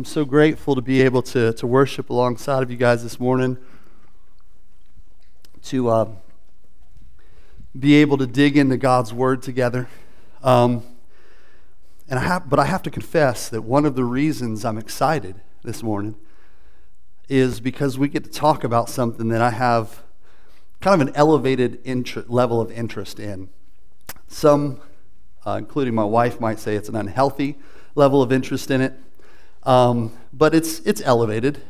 I'm so grateful to be able to, to worship alongside of you guys this morning, to uh, be able to dig into God's Word together. Um, and I have, but I have to confess that one of the reasons I'm excited this morning is because we get to talk about something that I have kind of an elevated inter- level of interest in. Some, uh, including my wife, might say it's an unhealthy level of interest in it, um, but it's, it's elevated,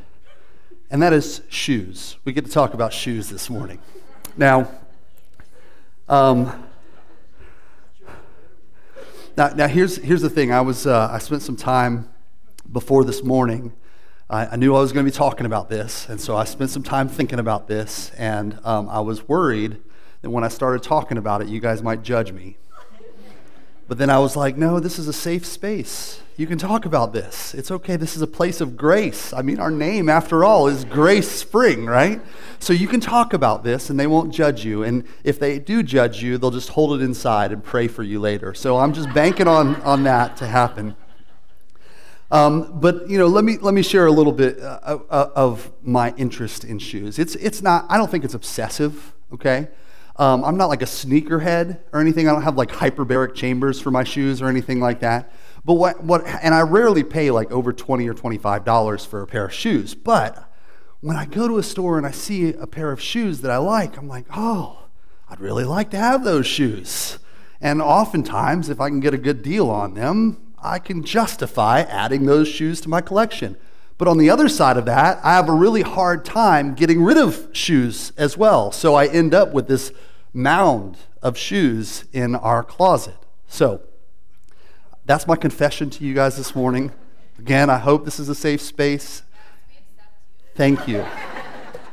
and that is shoes. We get to talk about shoes this morning. Now, um, now, now here's, here's the thing. I, was, uh, I spent some time before this morning. I, knew I was going to be talking about this, and so I spent some time thinking about this, and um, I was worried that when I started talking about it, you guys might judge me. But then I was like, no, this is a safe space. You can talk about this. It's okay. This is a place of grace. I mean, our name, after all, is Grace Spring, right? So you can talk about this and they won't judge you. And if they do judge you, they'll just hold it inside and pray for you later. So I'm just banking on, on that to happen. Um, but you know, let me let me share a little bit uh, uh, of my interest in shoes. It's it's not. I don't think it's obsessive. Okay, um, I'm not like a sneakerhead or anything. I don't have like hyperbaric chambers for my shoes or anything like that. But what, what, and I rarely pay like over 20 or $25 for a pair of shoes. But when I go to a store and I see a pair of shoes that I like, I'm like, oh, I'd really like to have those shoes. And oftentimes, if I can get a good deal on them, I can justify adding those shoes to my collection. But on the other side of that, I have a really hard time getting rid of shoes as well. So I end up with this mound of shoes in our closet. So, that's my confession to you guys this morning. Again, I hope this is a safe space. Thank you.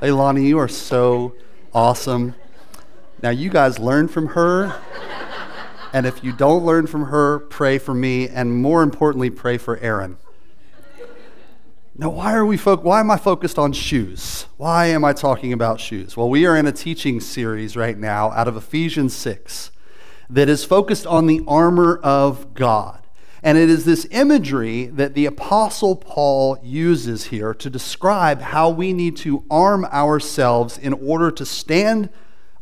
Leilani, you are so awesome. Now, you guys learn from her. And if you don't learn from her, pray for me. And more importantly, pray for Aaron. Now, why are we fo- why am I focused on shoes? Why am I talking about shoes? Well, we are in a teaching series right now out of Ephesians 6 that is focused on the armor of God. And it is this imagery that the Apostle Paul uses here to describe how we need to arm ourselves in order to stand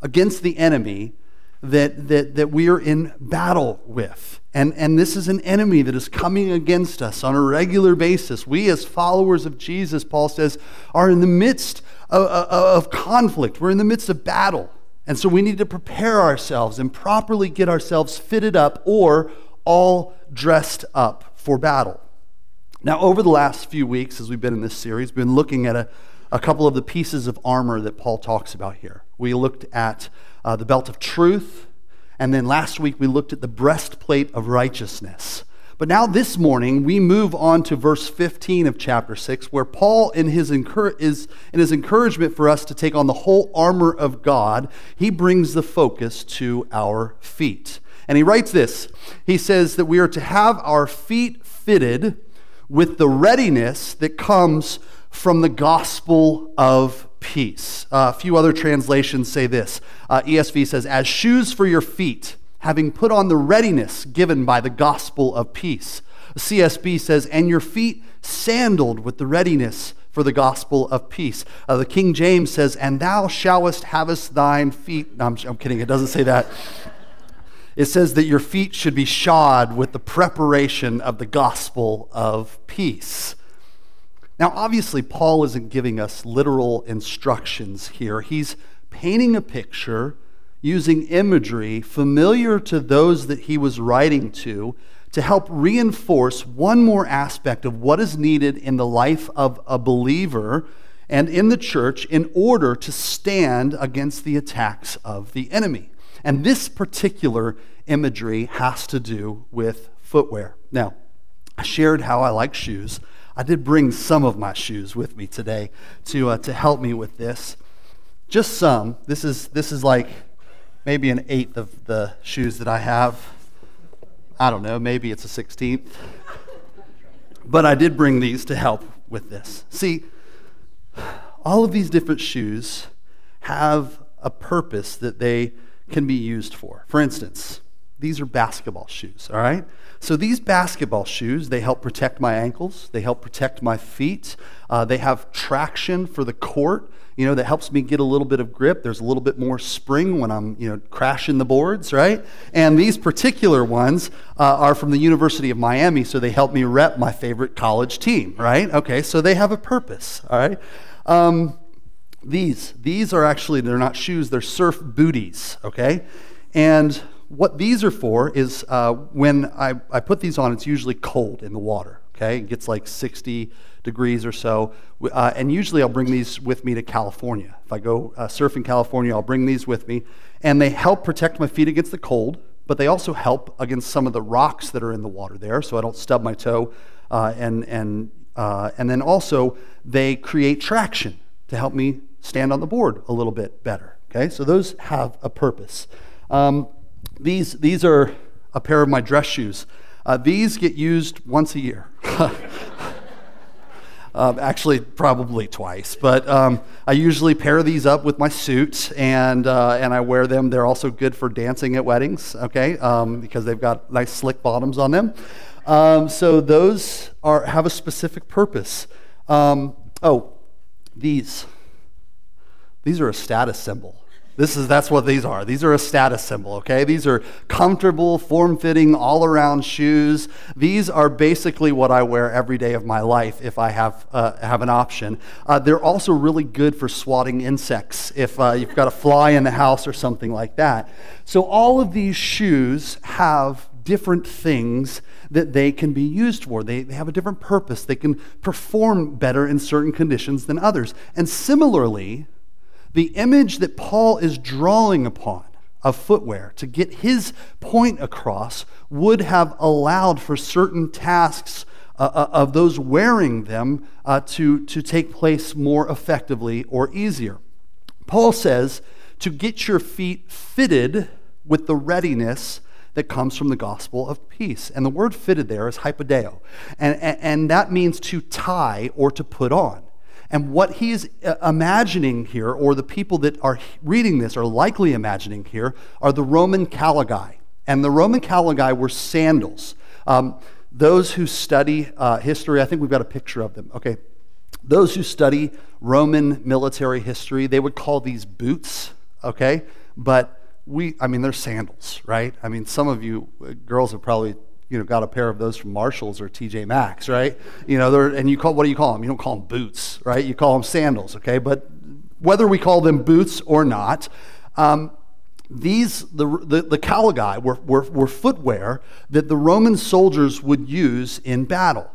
against the enemy that, that, that we are in battle with. And, and this is an enemy that is coming against us on a regular basis. We, as followers of Jesus, Paul says, are in the midst of, of, of conflict, we're in the midst of battle. And so we need to prepare ourselves and properly get ourselves fitted up or all dressed up for battle. Now, over the last few weeks, as we've been in this series, we've been looking at a, a couple of the pieces of armor that Paul talks about here. We looked at uh, the belt of truth, and then last week we looked at the breastplate of righteousness. But now, this morning, we move on to verse 15 of chapter 6, where Paul, in his, is, in his encouragement for us to take on the whole armor of God, he brings the focus to our feet. And he writes this He says that we are to have our feet fitted with the readiness that comes from the gospel of peace. Uh, a few other translations say this uh, ESV says, as shoes for your feet, having put on the readiness given by the gospel of peace. CSB says, and your feet sandaled with the readiness for the gospel of peace. Uh, the King James says, and thou shallest havest thine feet. No, I'm, I'm kidding, it doesn't say that it says that your feet should be shod with the preparation of the gospel of peace. Now, obviously, Paul isn't giving us literal instructions here. He's painting a picture using imagery familiar to those that he was writing to to help reinforce one more aspect of what is needed in the life of a believer and in the church in order to stand against the attacks of the enemy. And this particular imagery has to do with footwear. Now, I shared how I like shoes. I did bring some of my shoes with me today to, uh, to help me with this. Just some. This is, this is like maybe an eighth of the shoes that I have. I don't know, maybe it's a 16th. But I did bring these to help with this. See, all of these different shoes have a purpose that they can be used for. For instance, these are basketball shoes, all right? So these basketball shoes, they help protect my ankles, they help protect my feet, uh, they have traction for the court, you know, that helps me get a little bit of grip. There's a little bit more spring when I'm, you know, crashing the boards, right? And these particular ones uh, are from the University of Miami, so they help me rep my favorite college team, right? Okay, so they have a purpose, all right? Um, these, these are actually, they're not shoes, they're surf booties, okay? And what these are for is uh, when I, I put these on, it's usually cold in the water, okay? It gets like 60 degrees or so. Uh, and usually I'll bring these with me to California. If I go uh, surf in California, I'll bring these with me. And they help protect my feet against the cold, but they also help against some of the rocks that are in the water there so I don't stub my toe. Uh, and, and, uh, and then also, they create traction to help me stand on the board a little bit better. Okay, so those have a purpose. Um, these, these are a pair of my dress shoes. Uh, these get used once a year. Um, actually, probably twice, but um, I usually pair these up with my suit and, uh, and I wear them. They're also good for dancing at weddings, okay, um, because they've got nice slick bottoms on them. Um, so those are, have a specific purpose. Um, oh, these. These are a status symbol. This is that's what these are. These are a status symbol, okay? These are comfortable, form-fitting, all-around shoes. These are basically what I wear every day of my life if I have uh, have an option. Uh, they're also really good for swatting insects if uh, you've got a fly in the house or something like that. So all of these shoes have different things that they can be used for. They, they have a different purpose. They can perform better in certain conditions than others. And similarly, the image that Paul is drawing upon of footwear to get his point across would have allowed for certain tasks uh, uh, of those wearing them uh, to, to take place more effectively or easier. Paul says to get your feet fitted with the readiness that comes from the gospel of peace. And the word fitted there is hypodeo. And, and, and that means to tie or to put on. And what he's uh, imagining here, or the people that are reading this are likely imagining here, are the Roman caligae. And the Roman caligae were sandals. Um, those who study uh, history, I think we've got a picture of them. Okay. Those who study Roman military history, they would call these boots, okay? But we, I mean, they're sandals, right? I mean, some of you uh, girls have probably you know, got a pair of those from Marshalls or TJ Maxx, right? You know, they're, and you call, what do you call them? You don't call them boots, right? You call them sandals, okay? But whether we call them boots or not, um, these, the, the, the caligae were, were, were footwear that the Roman soldiers would use in battle.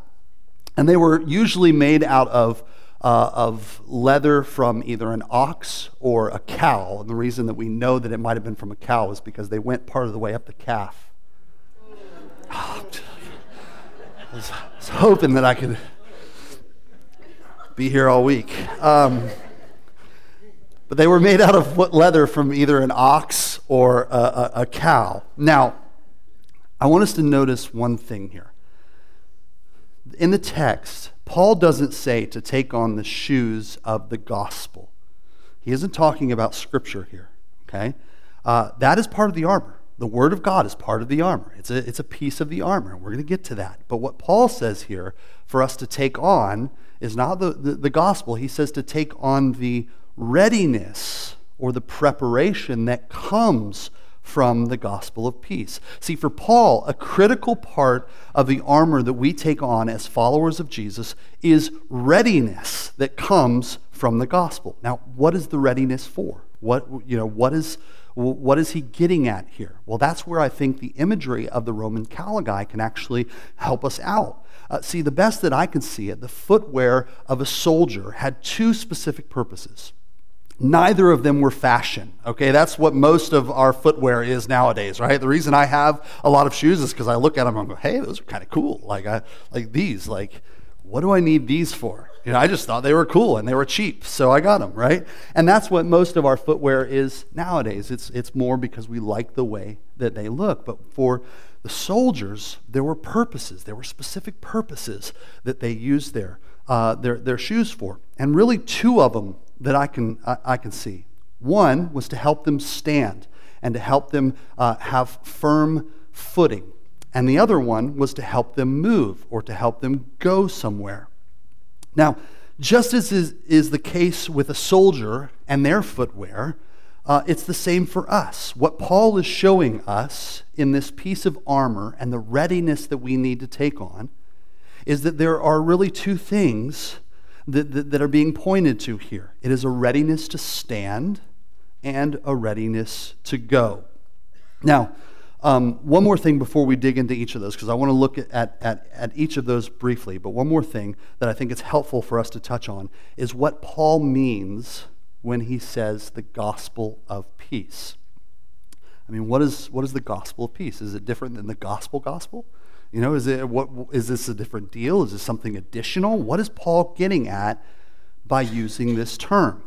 And they were usually made out of, uh, of leather from either an ox or a cow. And the reason that we know that it might have been from a cow is because they went part of the way up the calf I was, was hoping that I could be here all week. Um, but they were made out of what leather from either an ox or a, a, a cow. Now, I want us to notice one thing here. In the text, Paul doesn't say to take on the shoes of the gospel. He isn't talking about scripture here, okay? Uh, that is part of the armor. The Word of God is part of the armor. It's a, it's a piece of the armor. We're going to get to that. But what Paul says here for us to take on is not the, the, the gospel. He says to take on the readiness or the preparation that comes from the gospel of peace. See, for Paul, a critical part of the armor that we take on as followers of Jesus is readiness that comes from the gospel. Now, what is the readiness for? What, you know, what is what is he getting at here? Well, that's where I think the imagery of the Roman caligae can actually help us out. Uh, see, the best that I can see it, the footwear of a soldier had two specific purposes. Neither of them were fashion. Okay, that's what most of our footwear is nowadays, right? The reason I have a lot of shoes is because I look at them and go, "Hey, those are kind of cool." Like I like these. Like, what do I need these for? You know, I just thought they were cool and they were cheap, so I got them, right? And that's what most of our footwear is nowadays. It's, it's more because we like the way that they look. But for the soldiers, there were purposes, there were specific purposes that they used their, uh, their, their shoes for. And really, two of them that I can, I, I can see. One was to help them stand. and to help them uh, have firm footing. And the other one was to help them move or to help them go somewhere. Now, just as is, is the case with a soldier and their footwear, uh, it's the same for us. What Paul is showing us in this piece of armor and the readiness that we need to take on is that there are really two things that, that, that are being pointed to here it is a readiness to stand and a readiness to go. Now, um, one more thing before we dig into each of those, because I want to look at, at, at each of those briefly. But one more thing that I think is helpful for us to touch on is what Paul means when he says the gospel of peace. I mean, what is, what is the gospel of peace? Is it different than the gospel gospel? You know, is, it, what, is this a different deal? Is this something additional? What is Paul getting at by using this term?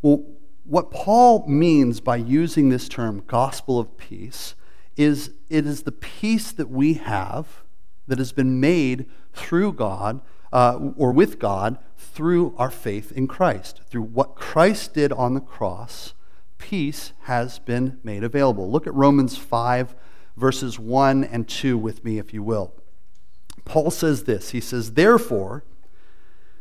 Well, what Paul means by using this term, gospel of peace, is it is the peace that we have that has been made through God uh, or with God through our faith in Christ. Through what Christ did on the cross, peace has been made available. Look at Romans 5, verses 1 and 2 with me, if you will. Paul says this He says, Therefore,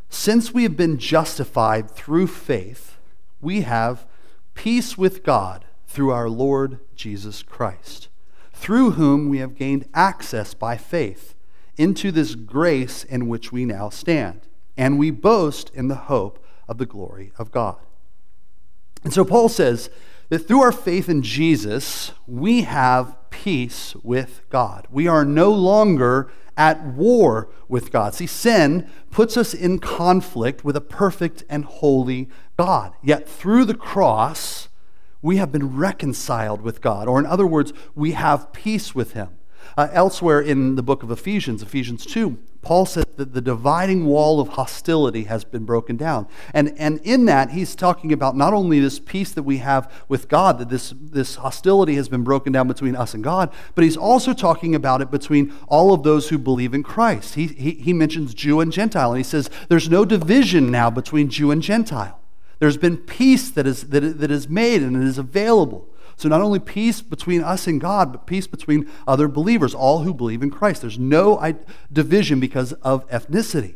since we have been justified through faith, we have peace with God through our Lord Jesus Christ, through whom we have gained access by faith into this grace in which we now stand, and we boast in the hope of the glory of God. And so Paul says that through our faith in Jesus, we have peace with God. We are no longer at war with God. See, sin puts us in conflict with a perfect and holy God. Yet through the cross, we have been reconciled with God, or in other words, we have peace with Him. Uh, elsewhere in the book of Ephesians, Ephesians 2, Paul says that the dividing wall of hostility has been broken down. And, and in that, he's talking about not only this peace that we have with God, that this, this hostility has been broken down between us and God, but he's also talking about it between all of those who believe in Christ. He, he, he mentions Jew and Gentile, and he says there's no division now between Jew and Gentile. There's been peace that is, that, that is made and it is available. So, not only peace between us and God, but peace between other believers, all who believe in Christ. There's no division because of ethnicity.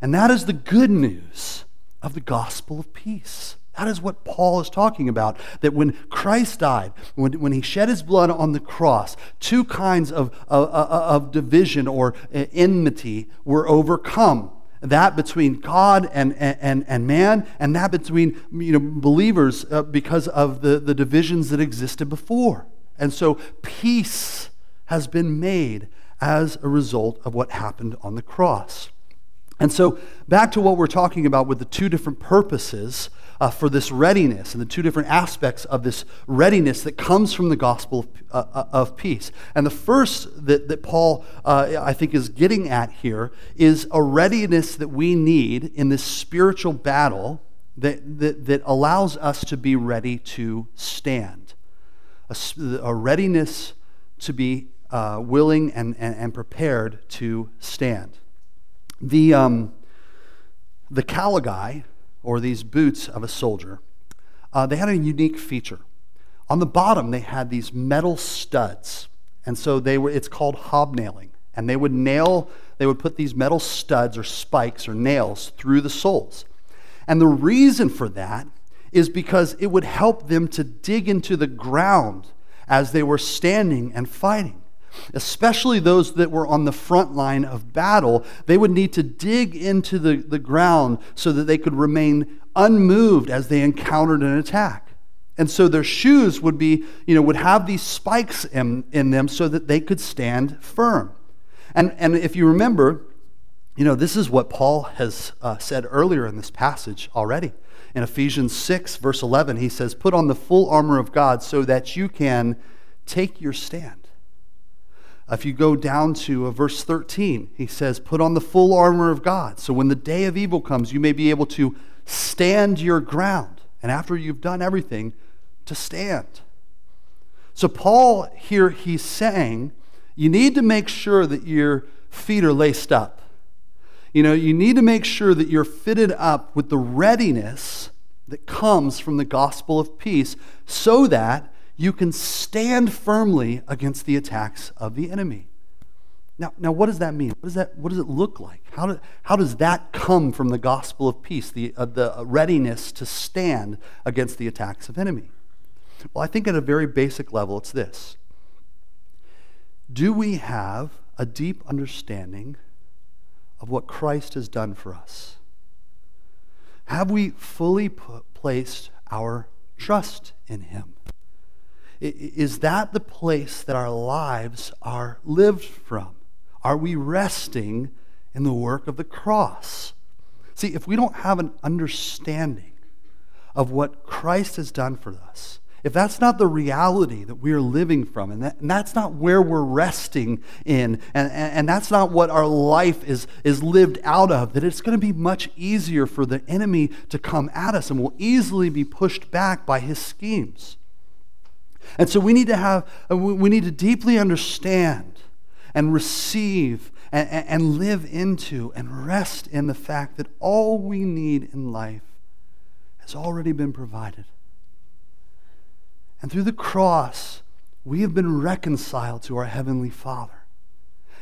And that is the good news of the gospel of peace. That is what Paul is talking about. That when Christ died, when, when he shed his blood on the cross, two kinds of, of, of division or enmity were overcome that between God and, and, and man, and that between you know, believers uh, because of the, the divisions that existed before. And so peace has been made as a result of what happened on the cross. And so, back to what we're talking about with the two different purposes uh, for this readiness and the two different aspects of this readiness that comes from the gospel of, uh, uh, of peace. And the first that, that Paul, uh, I think, is getting at here is a readiness that we need in this spiritual battle that, that, that allows us to be ready to stand. A, a readiness to be uh, willing and, and, and prepared to stand. The, um, the caligae, or these boots of a soldier, uh, they had a unique feature. On the bottom, they had these metal studs. And so they were, it's called hobnailing. And they would nail, they would put these metal studs or spikes or nails through the soles. And the reason for that is because it would help them to dig into the ground as they were standing and fighting especially those that were on the front line of battle, they would need to dig into the, the ground so that they could remain unmoved as they encountered an attack. And so their shoes would be, you know, would have these spikes in, in them so that they could stand firm. And, and if you remember, you know, this is what Paul has uh, said earlier in this passage already. In Ephesians 6, verse 11, he says, Put on the full armor of God so that you can take your stand. If you go down to uh, verse 13, he says, Put on the full armor of God. So when the day of evil comes, you may be able to stand your ground. And after you've done everything, to stand. So, Paul here, he's saying, you need to make sure that your feet are laced up. You know, you need to make sure that you're fitted up with the readiness that comes from the gospel of peace so that you can stand firmly against the attacks of the enemy. Now, now what does that mean? What does, that, what does it look like? How, do, how does that come from the gospel of peace, the, uh, the readiness to stand against the attacks of enemy? Well, I think at a very basic level, it's this. Do we have a deep understanding of what Christ has done for us? Have we fully put, placed our trust in Him? Is that the place that our lives are lived from? Are we resting in the work of the cross? See, if we don't have an understanding of what Christ has done for us, if that's not the reality that we are living from, and, that, and that's not where we're resting in, and, and, and, that's not what our life is, is lived out of, that it's going to be much easier for the enemy to come at us and will easily be pushed back by his schemes. And so we need to have, uh, we need to deeply understand and receive and, and live into and rest in the fact that all we need in life has already been provided. And through the cross, we have been reconciled to our Heavenly Father.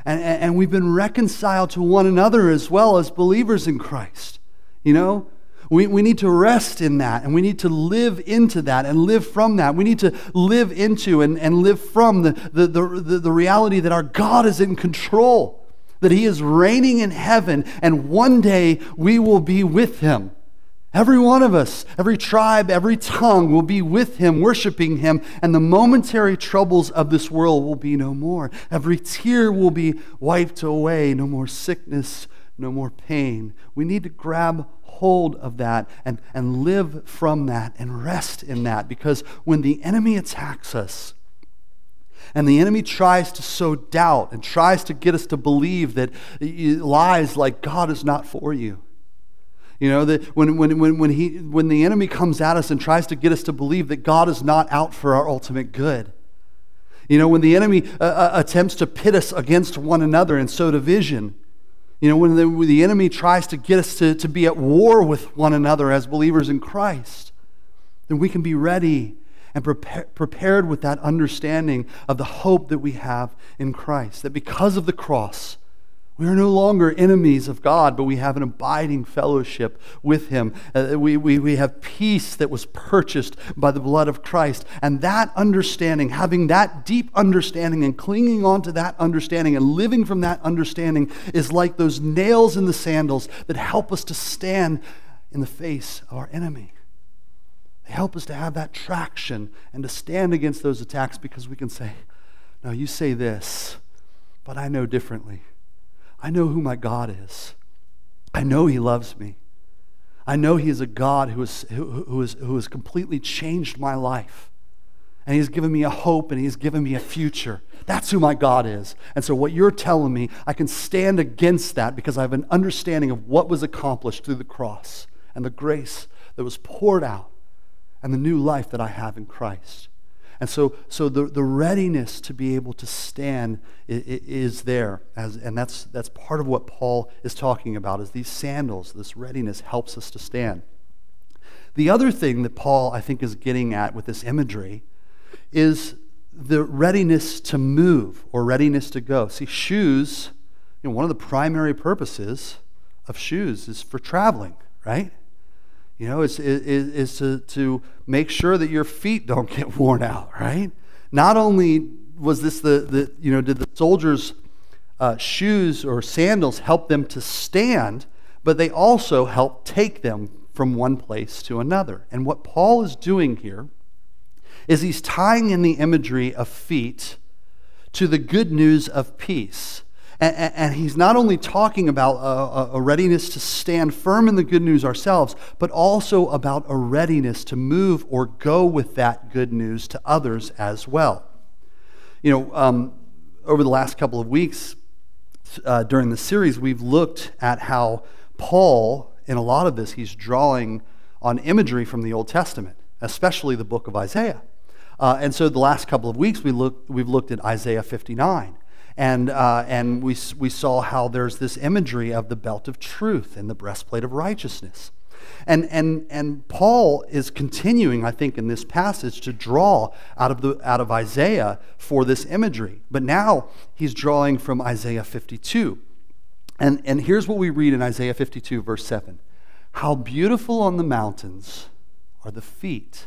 And, and, and, we've been reconciled to one another as well as believers in Christ. You know, we, we need to rest in that and we need to live into that and live from that. We need to live into and, and live from the, the, the, the reality that our God is in control, that He is reigning in heaven, and one day we will be with Him. Every one of us, every tribe, every tongue will be with him, worshiping him, and the momentary troubles of this world will be no more. Every tear will be wiped away, no more sickness, no more pain. We need to grab hold of that and, and live from that and rest in that because when the enemy attacks us, and the enemy tries to sow doubt and tries to get us to believe that lies like God is not for you. You know, that when, when, when, when, he, when the enemy comes at us and tries to get us to believe that God is not out for our ultimate good. You know, when the enemy uh, uh attempts to pit us against one another and sow division. You know, when the, when the enemy tries to get us to, to be at war with one another as believers in Christ, then we can be ready and prepare, prepared with that understanding of the hope that we have in Christ. That because of the cross, we are no longer enemies of God, but we have an abiding fellowship with Him. Uh, we, we, we have peace that was purchased by the blood of Christ. And that understanding, having that deep understanding and clinging on to that understanding and living from that understanding, is like those nails in the sandals that help us to stand in the face of our enemy. They help us to have that traction and to stand against those attacks because we can say, Now you say this, but I know differently. I know who my God is. I know He loves me. I know He is a God who, is, who, is, who has completely changed my life. And He's given me a hope and He's given me a future. That's who my God is. And so, what you're telling me, I can stand against that because I have an understanding of what was accomplished through the cross and the grace that was poured out and the new life that I have in Christ. And so, so the, the readiness to be able to stand is, is there. As, and that's, that's part of what Paul is talking about is these sandals, this readiness helps us to stand. The other thing that Paul, I think, is getting at with this imagery is the readiness to move or readiness to go. See, shoes, you know, one of the primary purposes of shoes is for traveling, right? You know, is, is, is to, to make sure that your feet don't get worn out, right? Not only was this the, the you know, did the soldiers' uh, shoes or sandals help them to stand, but they also help take them from one place to another. And what Paul is doing here is he's tying in the imagery of feet to the good news of peace. And, and, he's not only talking about a, a, readiness to stand firm in the good news ourselves, but also about a readiness to move or go with that good news to others as well. You know, um, over the last couple of weeks uh, during the series, we've looked at how Paul, in a lot of this, he's drawing on imagery from the Old Testament, especially the book of Isaiah. Uh, and so the last couple of weeks, we look, we've looked at Isaiah 59 and, uh, and we, we saw how there's this imagery of the belt of truth and the breastplate of righteousness. And, and, and Paul is continuing, I think, in this passage to draw out of, the, out of Isaiah for this imagery. But now he's drawing from Isaiah 52. And, and here's what we read in Isaiah 52, verse 7 How beautiful on the mountains are the feet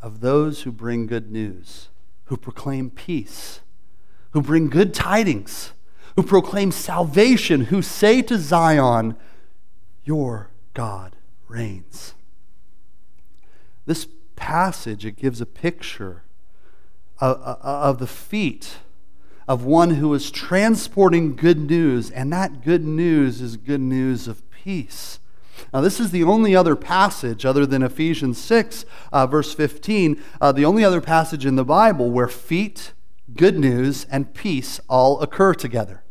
of those who bring good news, who proclaim peace, who bring good tidings, who proclaim salvation, who say to Zion, Your God reigns. This passage, it gives a picture of, of the feet of one who is transporting good news, and that good news is good news of peace. Now, this is the only other passage, other than Ephesians 6, uh, verse 15, uh, the only other passage in the Bible where feet, good news, and peace all occur together.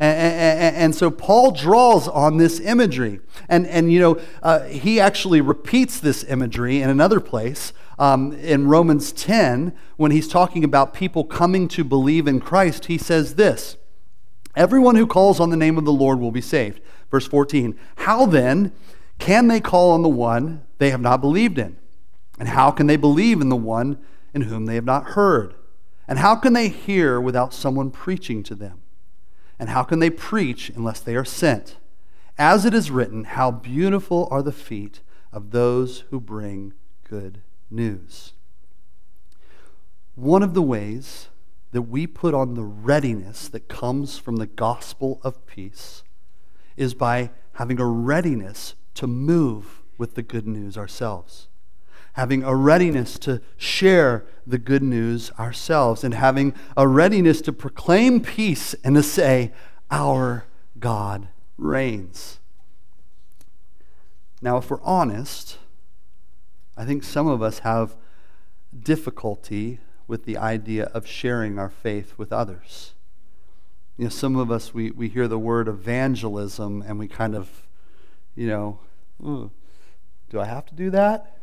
And, and, and, so Paul draws on this imagery. And, and you know, uh, he actually repeats this imagery in another place um, in Romans 10 when he's talking about people coming to believe in Christ. He says this Everyone who calls on the name of the Lord will be saved. Verse 14 How then can they call on the one they have not believed in? And how can they believe in the one in whom they have not heard? And how can they hear without someone preaching to them? And how can they preach unless they are sent? As it is written, How beautiful are the feet of those who bring good news. One of the ways that we put on the readiness that comes from the gospel of peace is by having a readiness to move with the good news ourselves having a readiness to share the good news ourselves, and having a readiness to proclaim peace and to say, Our God reigns. Now, if we're honest, I think some of us have difficulty with the idea of sharing our faith with others. You know, some of us, we, we hear the word evangelism and we kind of, you know, hmm, do I have to do that?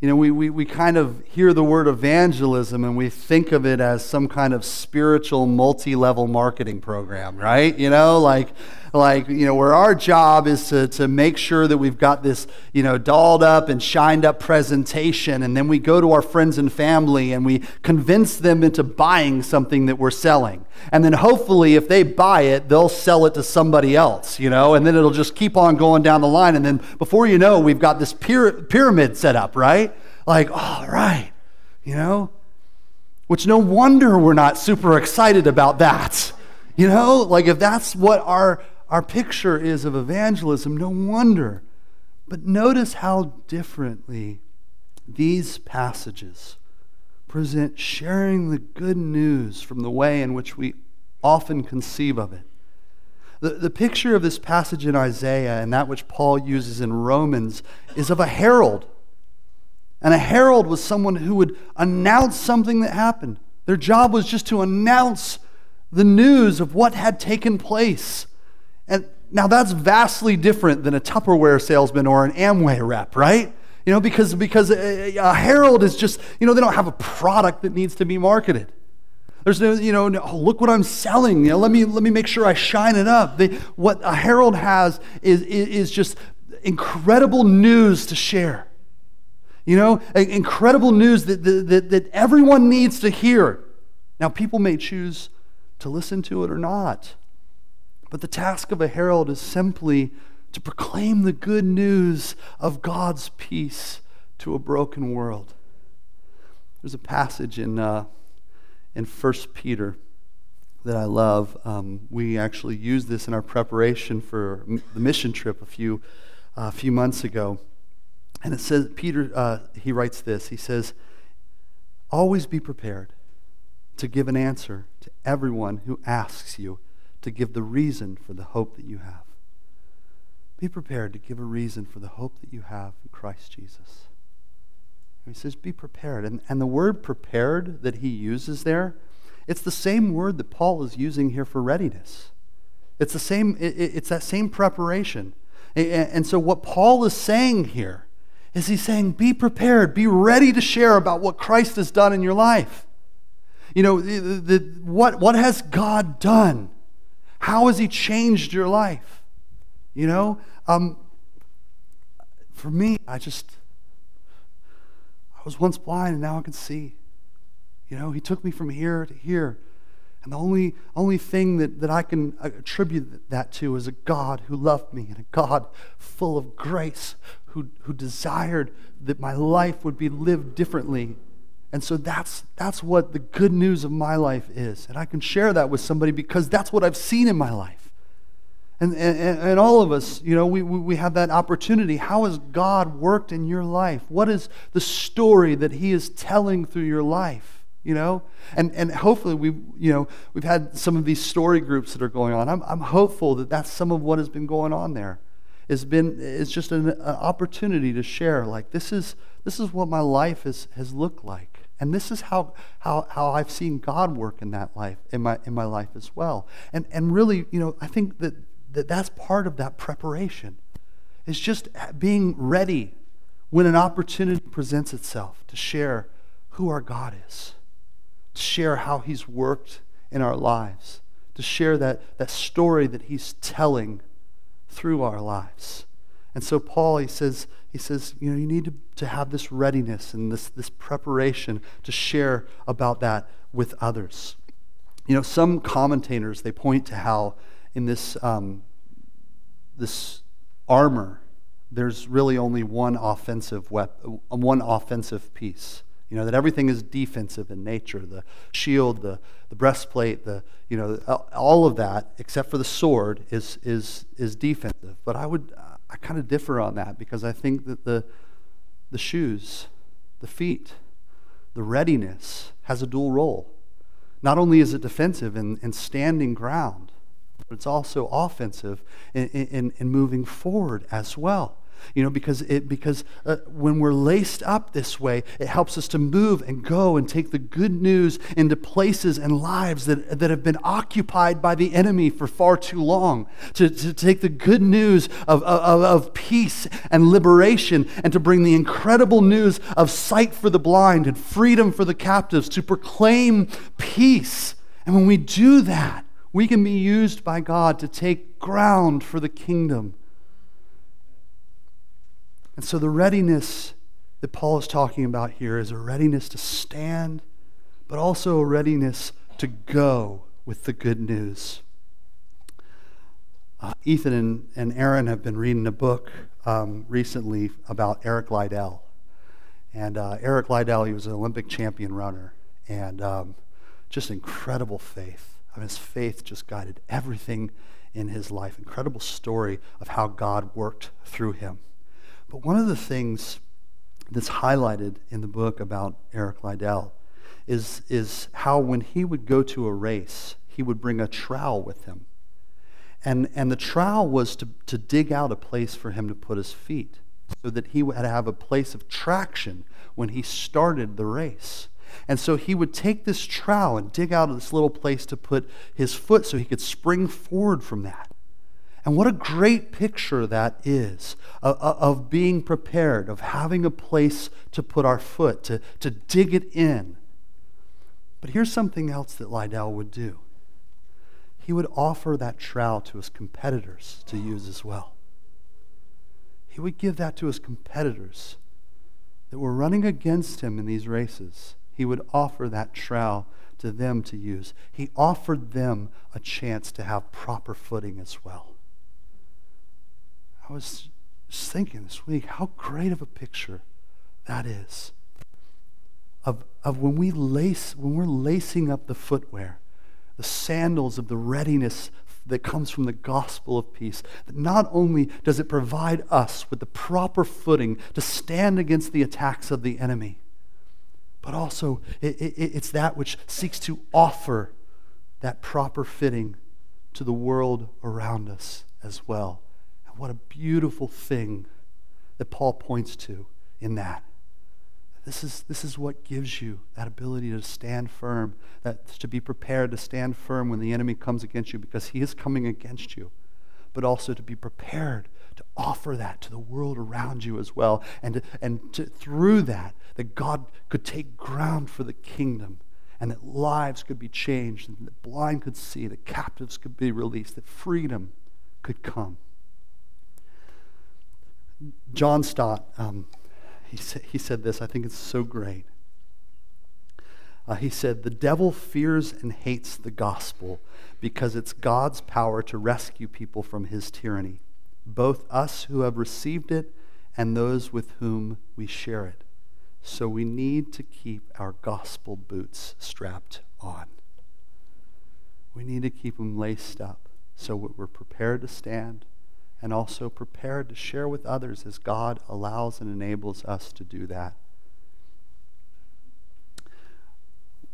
You know, we, we, we kind of hear the word evangelism and we think of it as some kind of spiritual multi level marketing program, right? You know, like, like, you know, where our job is to, to make sure that we've got this, you know, dolled up and shined up presentation. And then we go to our friends and family and we convince them into buying something that we're selling. And then hopefully, if they buy it, they'll sell it to somebody else, you know, and then it'll just keep on going down the line. And then before you know, we've got this pyramid set up, right? Like, all right, you know, which no wonder we're not super excited about that. You know, like if that's what our, our picture is of evangelism, no wonder. But notice how differently these passages present sharing the good news from the way in which we often conceive of it. The, the picture of this passage in Isaiah and that which Paul uses in Romans is of a herald and a herald was someone who would announce something that happened. Their job was just to announce the news of what had taken place. Now that's vastly different than a Tupperware salesman or an Amway rep, right? You know, because, because a, a herald is just, you know, they don't have a product that needs to be marketed. There's no, you know, no, oh, look what I'm selling. You know, let me let me make sure I shine it up. They, what a herald has is, is, is just incredible news to share. You know, incredible news that, that, that everyone needs to hear. Now, people may choose to listen to it or not, but the task of a herald is simply to proclaim the good news of God's peace to a broken world. There's a passage in, uh, in 1 Peter that I love. Um, we actually used this in our preparation for the mission trip a few, uh, few months ago. And it says, Peter, uh, he writes this. He says, Always be prepared to give an answer to everyone who asks you to give the reason for the hope that you have. Be prepared to give a reason for the hope that you have in Christ Jesus. And he says, Be prepared. And, and the word prepared that he uses there, it's the same word that Paul is using here for readiness. It's the same, it, it's that same preparation. And, and so, what Paul is saying here is he's saying, be prepared, be ready to share about what Christ has done in your life. You know, the, the, what, what has God done? How has he changed your life? You know, um, for me, I just, I was once blind and now I can see. You know, He took me from here to here. And the only, only thing that, that I can attribute that to is a God who loved me and a God full of grace who, who desired that my life would be lived differently. And so that's, that's what the good news of my life is. And I can share that with somebody because that's what I've seen in my life. And, and, and all of us, you know, we, we have that opportunity. How has God worked in your life? What is the story that He is telling through your life? you know and and hopefully we you know we've had some of these story groups that are going on i'm, I'm hopeful that that's some of what has been going on there has been it's just an, an opportunity to share like this is this is what my life has has looked like and this is how how how i've seen god work in that life in my in my life as well and and really you know i think that, that that's part of that preparation it's just being ready when an opportunity presents itself to share who our god is to share how He's worked in our lives, to share that, that story that He's telling through our lives. And so Paul, he says, he says, you know, you need to, to have this readiness and this, this preparation to share about that with others. You know, some commentators, they point to how in this, um, this armor, there's really only one offensive weapon, one offensive piece. You know, that everything is defensive in nature the shield, the, the breastplate, the, you know, all of that, except for the sword, is, is, is defensive. But I would, I kind of differ on that because I think that the, the shoes, the feet, the readiness has a dual role. Not only is it defensive and, in standing ground, but it's also offensive in, in, in moving forward as well. You know, because, it, because uh, when we're laced up this way, it helps us to move and go and take the good news into places and lives that, that have been occupied by the enemy for far too long. To, to take the good news of, of, of peace and liberation and to bring the incredible news of sight for the blind and freedom for the captives, to proclaim peace. And when we do that, we can be used by God to take ground for the kingdom and so the readiness that Paul is talking about here is a readiness to stand, but also a readiness to go with the good news. Uh, Ethan and, and Aaron have been reading a book um, recently about Eric Liddell. And uh, Eric Liddell, he was an Olympic champion runner and um, just incredible faith. I mean, his faith just guided everything in his life. Incredible story of how God worked through him. But one of the things that's highlighted in the book about Eric Liddell is, is how when he would go to a race, he would bring a trowel with him. And, and the trowel was to, to dig out a place for him to put his feet so that he would have a place of traction when he started the race. And so he would take this trowel and dig out this little place to put his foot so he could spring forward from that. And what a great picture that is of, being prepared, of having a place to put our foot, to, to dig it in. But here's something else that Liddell would do he would offer that trowel to his competitors to use as well. He would give that to his competitors that were running against him in these races. He would offer that trowel to them to use. He offered them a chance to have proper footing as well. I was thinking this week how great of a picture that is of, of when we lace when we're lacing up the footwear the sandals of the readiness that comes from the gospel of peace that not only does it provide us with the proper footing to stand against the attacks of the enemy but also it, it, it's that which seeks to offer that proper fitting to the world around us as well what a beautiful thing that Paul points to in that. This is, this is what gives you that ability to stand firm, that to be prepared to stand firm when the enemy comes against you because he is coming against you, but also to be prepared to offer that to the world around you as well. And, to, and to, through that, that God could take ground for the kingdom and that lives could be changed, and the blind could see, the captives could be released, that freedom could come John Stott, um, he, sa- he said this, I think it's so great. Uh, he said, The devil fears and hates the gospel because it's God's power to rescue people from his tyranny, both us who have received it and those with whom we share it. So we need to keep our gospel boots strapped on. We need to keep them laced up so we're prepared to stand and also prepared to share with others as God allows and enables us to do that.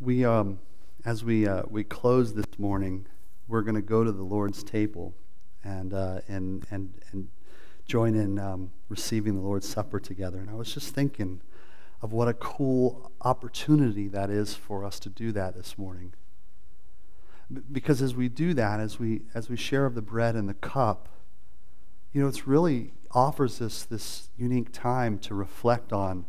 We, um, as we, uh, we close this morning, we're going to go to the Lord's table and, uh, and, and, and join in um, receiving the Lord's Supper together. And I was just thinking of what a cool opportunity that is for us to do that this morning. Because as we do that, as we, as we share of the bread and the cup, you know, it's really offers us this unique time to reflect on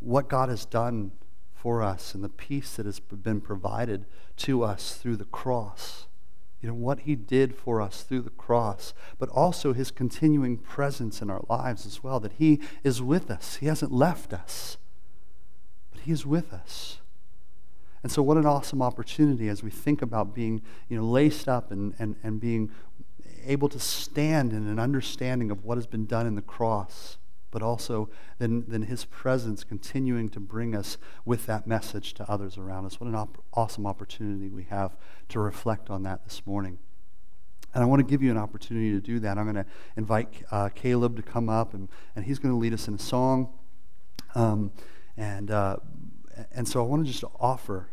what God has done for us and the peace that has been provided to us through the cross. You know, what he did for us through the cross, but also his continuing presence in our lives as well, that he is with us. He hasn't left us, but he is with us. And so, what an awesome opportunity as we think about being you know, laced up and, and, and being able to stand in an understanding of what has been done in the cross, but also then, then his presence continuing to bring us with that message to others around us. What an op- awesome opportunity we have to reflect on that this morning. And I want to give you an opportunity to do that. I'm going to invite uh, Caleb to come up, and, and he's going to lead us in a song. Um, and, uh, and so I want to just offer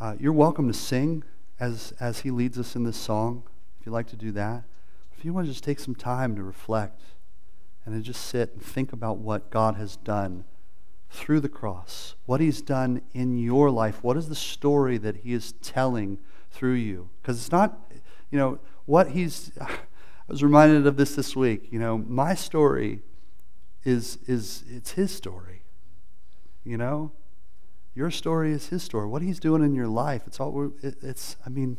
uh, you're welcome to sing as, as he leads us in this song you'd like to do that, if you want to just take some time to reflect and to just sit and think about what God has done through the cross, what He's done in your life, what is the story that He is telling through you? Because it's not, you know, what He's. I was reminded of this this week. You know, my story is is it's His story. You know, your story is His story. What He's doing in your life, it's all. It's. I mean,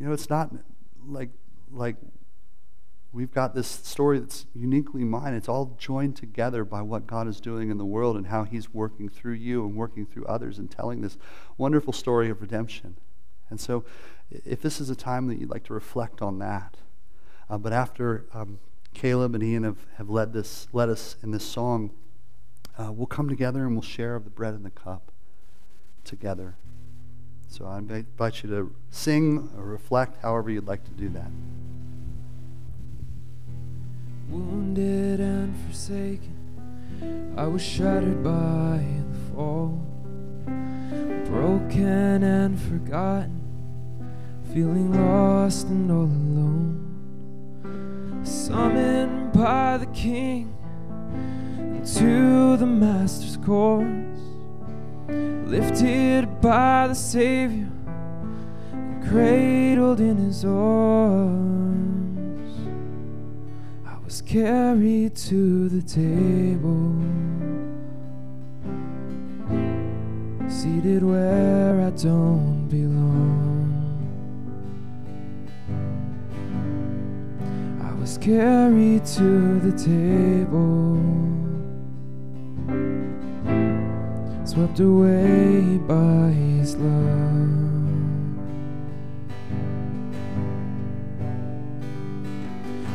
you know, it's not like like we've got this story that's uniquely mine. It's all joined together by what God is doing in the world and how He's working through you and working through others and telling this wonderful story of redemption. And so, if this is a time that you'd like to reflect on that, uh, but after um, Caleb and Ian have, have led this led us in this song, uh, we'll come together and we'll share of the bread and the cup together. So I invite you to sing or reflect however you'd like to do that. Wounded and forsaken, I was shattered by the fall. Broken and forgotten, feeling lost and all alone. Summoned by the King to the Master's court lifted by the Savior, cradled in his arms. I was carried to the table, seated where I don't belong. I was carried to the table. Swept away by his love.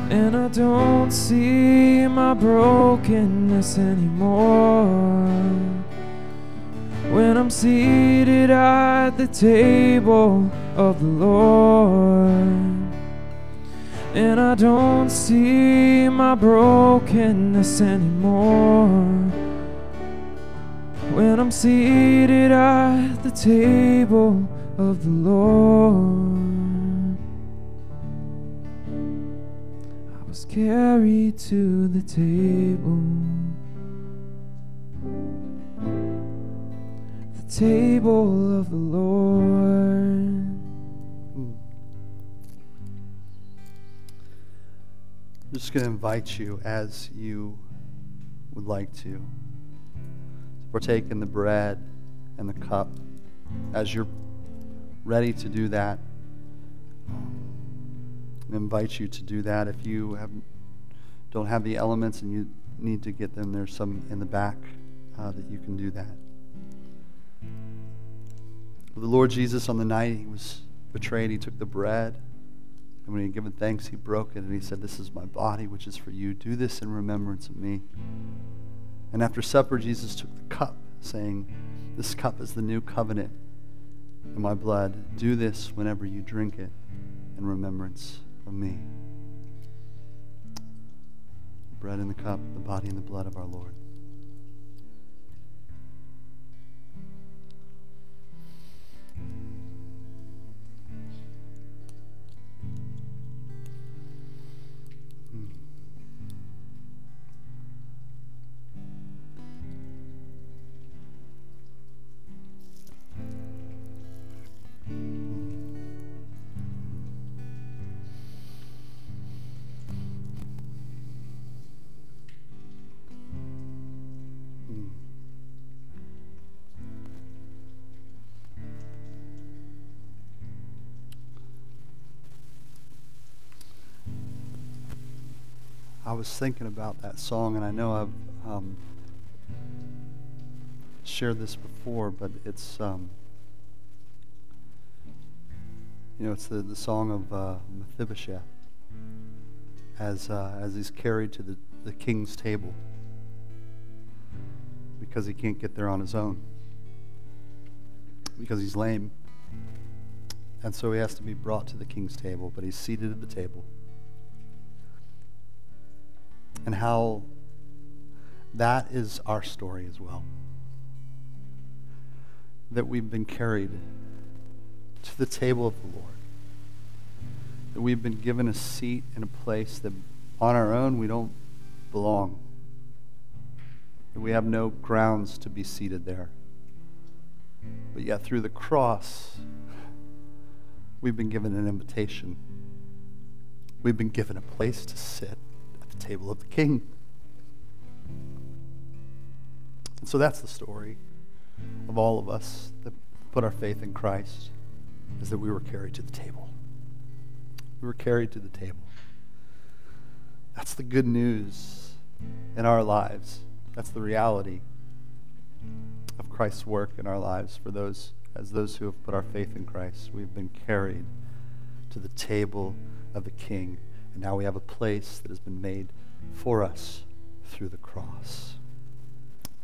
And I don't see my brokenness anymore when I'm seated at the table of the Lord. And I don't see my brokenness anymore I'm seated at the table of the Lord. I was carried to the table, the table of the Lord. I'm just going to invite you as you would like to partake in the bread and the cup. As you're ready to do that, I invite you to do that. If you have don't have the elements and you need to get them, there's some in the back uh, that you can do that. The Lord Jesus, on the night he was betrayed, he took the bread. And when he had given thanks, he broke it and he said, This is my body, which is for you. Do this in remembrance of me. And after supper, Jesus took the cup, saying, This cup is the new covenant in my blood. Do this whenever you drink it in remembrance of me. The bread and the cup, the body and the blood of our Lord. I was thinking about that song, and I know I've um, shared this before, but it's um, you know it's the, the song of uh, Mephibosheth as uh, as he's carried to the, the king's table because he can't get there on his own because he's lame, and so he has to be brought to the king's table. But he's seated at the table and how that is our story as well. That we've been carried to the table of the Lord. That we've been given a seat in a place that on our own we don't belong. That we have no grounds to be seated there. But yet through the cross, we've been given an invitation. We've been given a place to sit table of the king. And so that's the story of all of us that put our faith in Christ, is that we were carried to the table. We were carried to the table. That's the good news in our lives. That's the reality of Christ's work in our lives for those as those who have put our faith in Christ. We've been carried to the table of the King. And now we have a place that has been made for us through the cross.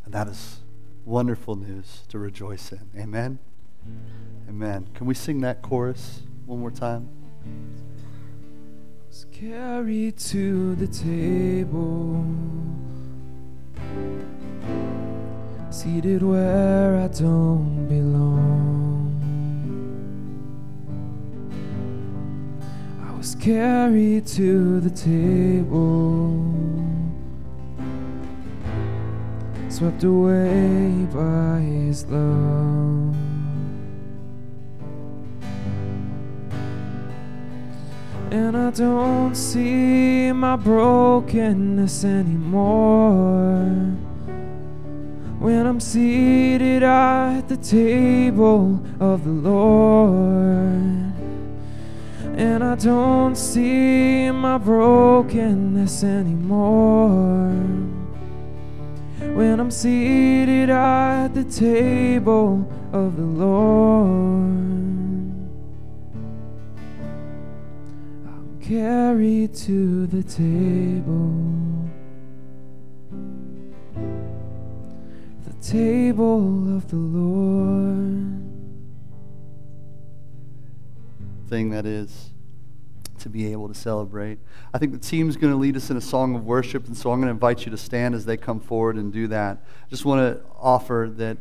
And that is wonderful news to rejoice in. Amen? Amen. Can we sing that chorus one more time? Was carried to the table, seated where I don't belong. Carried to the table, swept away by his love. And I don't see my brokenness anymore when I'm seated at the table of the Lord and I don't see my brokenness anymore. When I'm seated at the table of the Lord, I'm carried to the table. The table of the Lord. Thing that is to be able to celebrate. I think the team's going to lead us in a song of worship, and so I'm going to invite you to stand as they come forward and do that. I just want to offer that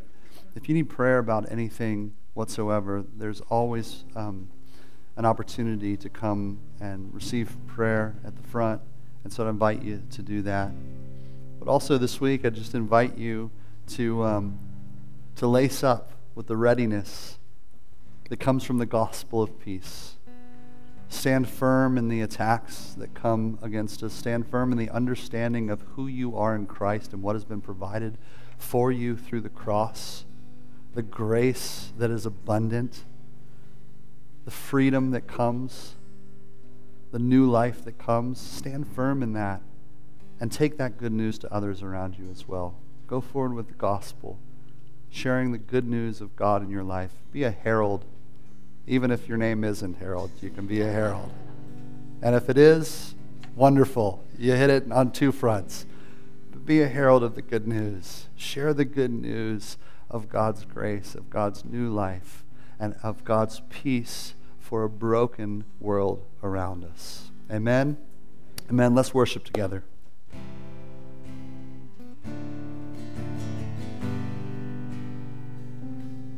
if you need prayer about anything whatsoever, there's always um, an opportunity to come and receive prayer at the front, and so I invite you to do that. But also this week, I just invite you to um, to lace up with the readiness that comes from the gospel of peace. Stand firm in the attacks that come against us. Stand firm in the understanding of who you are in Christ and what has been provided for you through the cross, the grace that is abundant, the freedom that comes, the new life that comes. Stand firm in that and take that good news to others around you as well. Go forward with the gospel, sharing the good news of God in your life. Be a herald. Even if your name isn't Harold, you can be a herald. And if it is, wonderful. You hit it on two fronts. But be a herald of the good news. Share the good news of God's grace, of God's new life, and of God's peace for a broken world around us. Amen. Amen. Let's worship together.